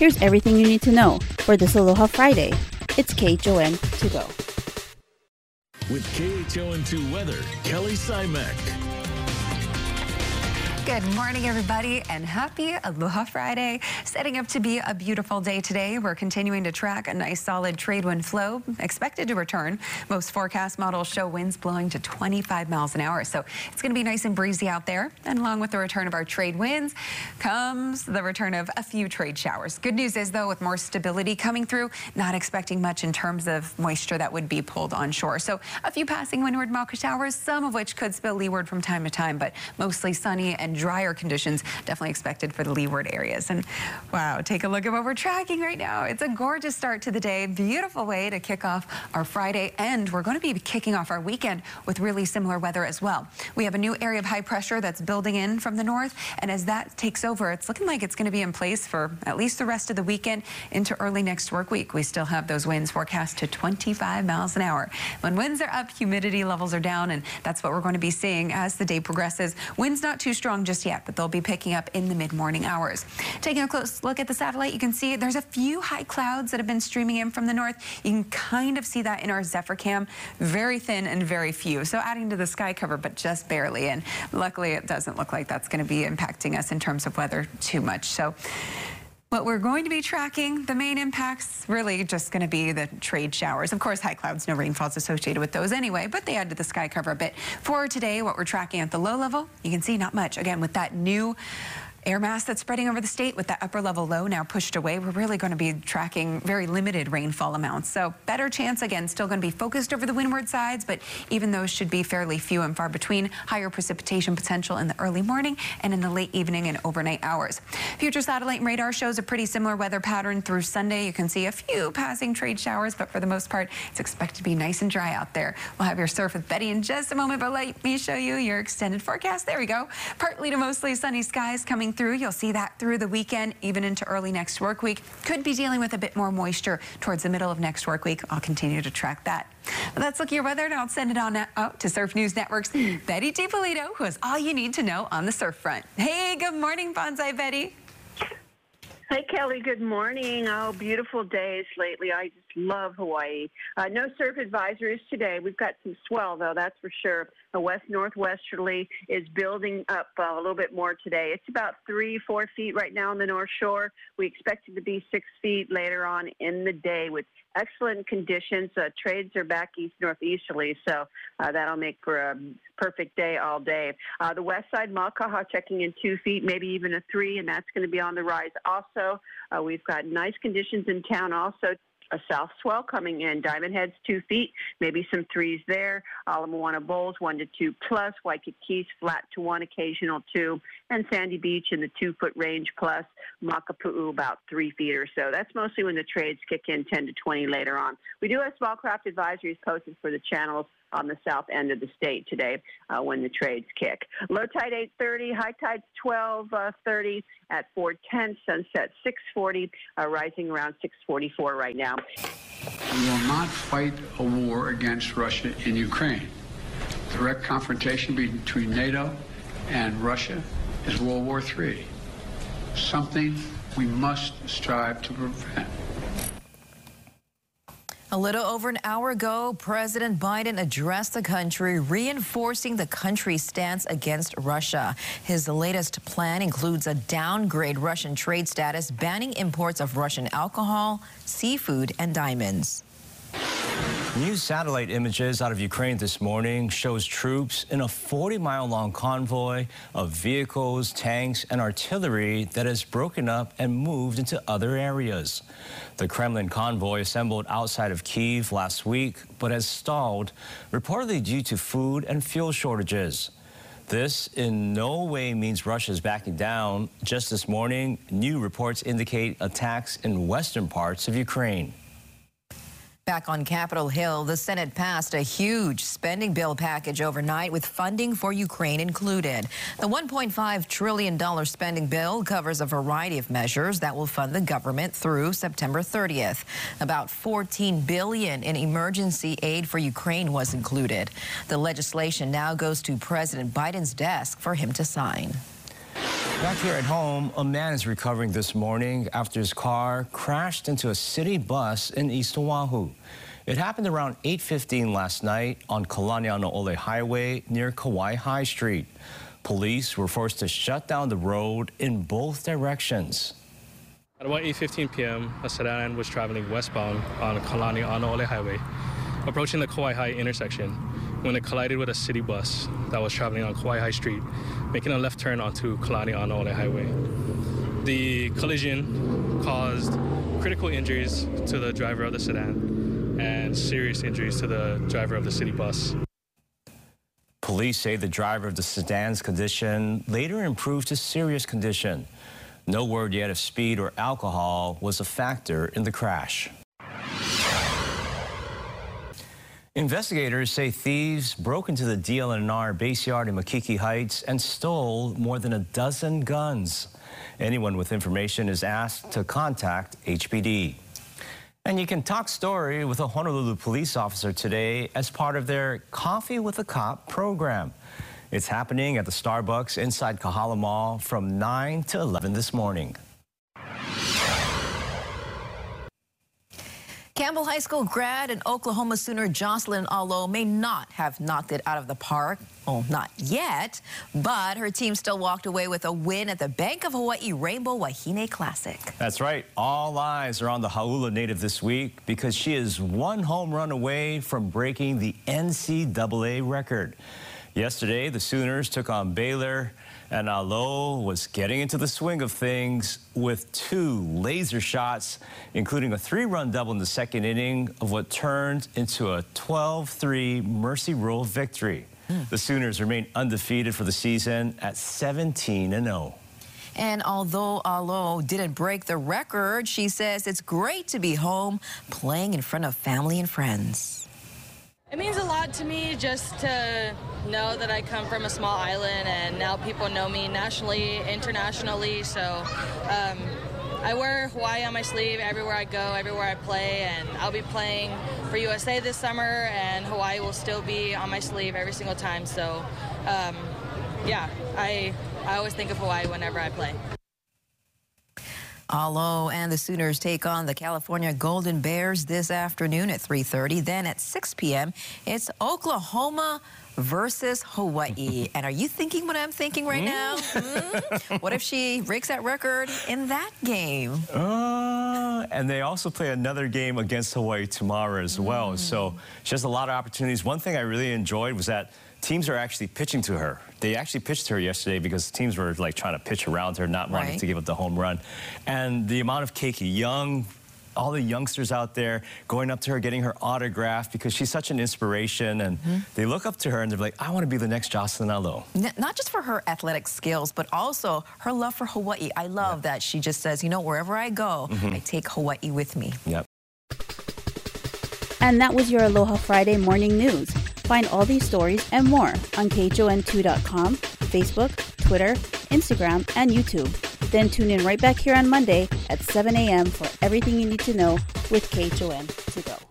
Here's everything you need to know for this Aloha Friday. It's KHON to go. With KHON2 weather, Kelly Simek. Good morning, everybody, and happy Aloha Friday. Setting up to be a beautiful day today. We're continuing to track a nice solid trade wind flow expected to return. Most forecast models show winds blowing to 25 miles an hour. So it's going to be nice and breezy out there. And along with the return of our trade winds comes the return of a few trade showers. Good news is, though, with more stability coming through, not expecting much in terms of moisture that would be pulled onshore. So a few passing windward Mauka showers, some of which could spill leeward from time to time, but mostly sunny and drier conditions definitely expected for the leeward areas. And wow, take a look at what we're tracking right now. It's a gorgeous start to the day. Beautiful way to kick off our Friday. And we're going to be kicking off our weekend with really similar weather as well. We have a new area of high pressure that's building in from the north. And as that takes over, it's looking like it's going to be in place for at least the rest of the weekend into early next work week. We still have those winds forecast to 25 miles an hour. When winds are up, humidity levels are down. And that's what we're going to be seeing as the day progresses. Winds not too strong just yet, but they'll be picking up in the mid-morning hours. Taking a close look at the satellite, you can see there's a few high clouds that have been streaming in from the north. You can kind of see that in our Zephyr cam. Very thin and very few. So adding to the sky cover, but just barely. And luckily, it doesn't look like that's going to be impacting us in terms of weather too much. So what we're going to be tracking, the main impacts, really just going to be the trade showers. Of course, high clouds, no rainfalls associated with those anyway, but they add to the sky cover a bit. For today, what we're tracking at the low level, you can see not much. Again, with that new air mass that's spreading over the state with that upper level low now pushed away, we're really going to be tracking very limited rainfall amounts. So better chance, again, still going to be focused over the windward sides, but even those should be fairly few and far between. Higher precipitation potential in the early morning and in the late evening and overnight hours. Future satellite and radar shows a pretty similar weather pattern through Sunday. You can see a few passing trade showers, but for the most part, it's expected to be nice and dry out there. We'll have your surf with Betty in just a moment, but let me show you your extended forecast. There we go. Partly to mostly sunny skies coming coming through. You'll see that through the weekend, even into early next work week. Could be dealing with a bit more moisture towards the middle of next work week. I'll continue to track that. But let's look at your weather, and I'll send it on out to Surf News Network's Betty Depolito, who has all you need to know on the surf front. Hey, good morning, Bonsai Betty. Hi, Kelly. Good morning. Oh, beautiful days lately. I just love Hawaii. Uh, no surf advisories today. We've got some swell, though, that's for sure. The west northwesterly is building up uh, a little bit more today. It's about three, four feet right now on the North Shore. We expect it to be six feet later on in the day with excellent conditions. Uh, trades are back east northeasterly, so uh, that'll make for a perfect day all day. Uh, the west side, Makaha checking in two feet, maybe even a three, and that's going to be on the rise also. Uh, we've got nice conditions in town also a south swell coming in. Diamond Heads two feet, maybe some threes there. Ala Moana Bowls one to two plus. Waikikis, flat to one, occasional two, and Sandy Beach in the two foot range plus. Makapu'u about three feet or so. That's mostly when the trades kick in 10 to 20 later on. We do have small craft advisories posted for the channels on the south end of the state today uh, when the trades kick. Low tide 8:30, high tide 12:30 at 4:10, sunset 6:40, uh, rising around 6:44 right now. We will not fight a war against Russia in Ukraine. Direct confrontation between NATO and Russia is World War III. Something we must strive to prevent. A little over an hour ago, President Biden addressed the country, reinforcing the country's stance against Russia. His latest plan includes a downgrade Russian trade status, banning imports of Russian alcohol, seafood, and diamonds. New satellite images out of Ukraine this morning shows troops in a 40-mile-long convoy of vehicles, tanks, and artillery that has broken up and moved into other areas. The Kremlin convoy assembled outside of Kiev last week, but has stalled, reportedly due to food and fuel shortages. This in no way means Russia is backing down. Just this morning, new reports indicate attacks in western parts of Ukraine. Back on Capitol Hill, the Senate passed a huge spending bill package overnight with funding for Ukraine included. The $1.5 trillion spending bill covers a variety of measures that will fund the government through September 30th. About 14 billion in emergency aid for Ukraine was included. The legislation now goes to President Biden's desk for him to sign. Back here at home, a man is recovering this morning after his car crashed into a city bus in East Oahu. It happened around 8.15 last night on Kalanianaole Highway near Kawaihae Street. Police were forced to shut down the road in both directions. At about 8.15 p.m., a sedan was traveling westbound on Kalanianaole Highway, approaching the Kawaihae intersection when it collided with a city bus that was traveling on Kawaihae Street, making a left turn onto Kalanianaole Highway. The collision caused critical injuries to the driver of the sedan and serious injuries to the driver of the city bus. Police say the driver of the sedan's condition later improved to serious condition. No word yet if speed or alcohol was a factor in the crash. Investigators say thieves broke into the DLNR base yard in Makiki Heights and stole more than a dozen guns. Anyone with information is asked to contact HPD. And you can talk story with a Honolulu police officer today as part of their Coffee with a Cop program. It's happening at the Starbucks inside Kahala Mall from 9 to 11 this morning. Campbell High School grad and Oklahoma Sooner Jocelyn Alo may not have knocked it out of the park. Oh, not yet, but her team still walked away with a win at the Bank of Hawaii Rainbow Wahine Classic. That's right. All eyes are on the Hauula native this week because she is one home run away from breaking the NCAA record. Yesterday, the Sooners took on Baylor and Alo was getting into the swing of things with two laser shots, including a three-run double in the second inning of what turned into a 12-3 Mercy Rule victory. Mm. The Sooners remain undefeated for the season at 17-0. And although Alo didn't break the record, she says it's great to be home playing in front of family and friends. It means a lot to me just to know that I come from a small island and now people know me nationally, internationally. So um, I wear Hawaii on my sleeve everywhere I go, everywhere I play, and I'll be playing for USA this summer, and Hawaii will still be on my sleeve every single time. So um, yeah, I, I always think of Hawaii whenever I play. Alo and the Sooners take on the California Golden Bears this afternoon at 3.30. Then at 6 p.m., it's Oklahoma versus Hawaii. and are you thinking what I'm thinking right now? Mm? What if she breaks that record in that game? Uh, and they also play another game against Hawaii tomorrow as well. Mm. So she has a lot of opportunities. One thing I really enjoyed was that teams are actually pitching to her. They actually pitched to her yesterday because teams were like trying to pitch around her, not wanting right. to give up the home run. And the amount of Keiki, young, all the youngsters out there going up to her, getting her autograph because she's such an inspiration. And mm -hmm. they look up to her and they're like, I want to be the next Jocelyn Alo. Not just for her athletic skills, but also her love for Hawaii. I love yep. that she just says, you know, wherever I go, mm -hmm. I take Hawaii with me. Yep. And that was your Aloha Friday morning news. Find all these stories and more on KHON2.com, Facebook, Twitter, Instagram, and YouTube. Then tune in right back here on Monday at 7 a.m. for everything you need to know with KHON to go.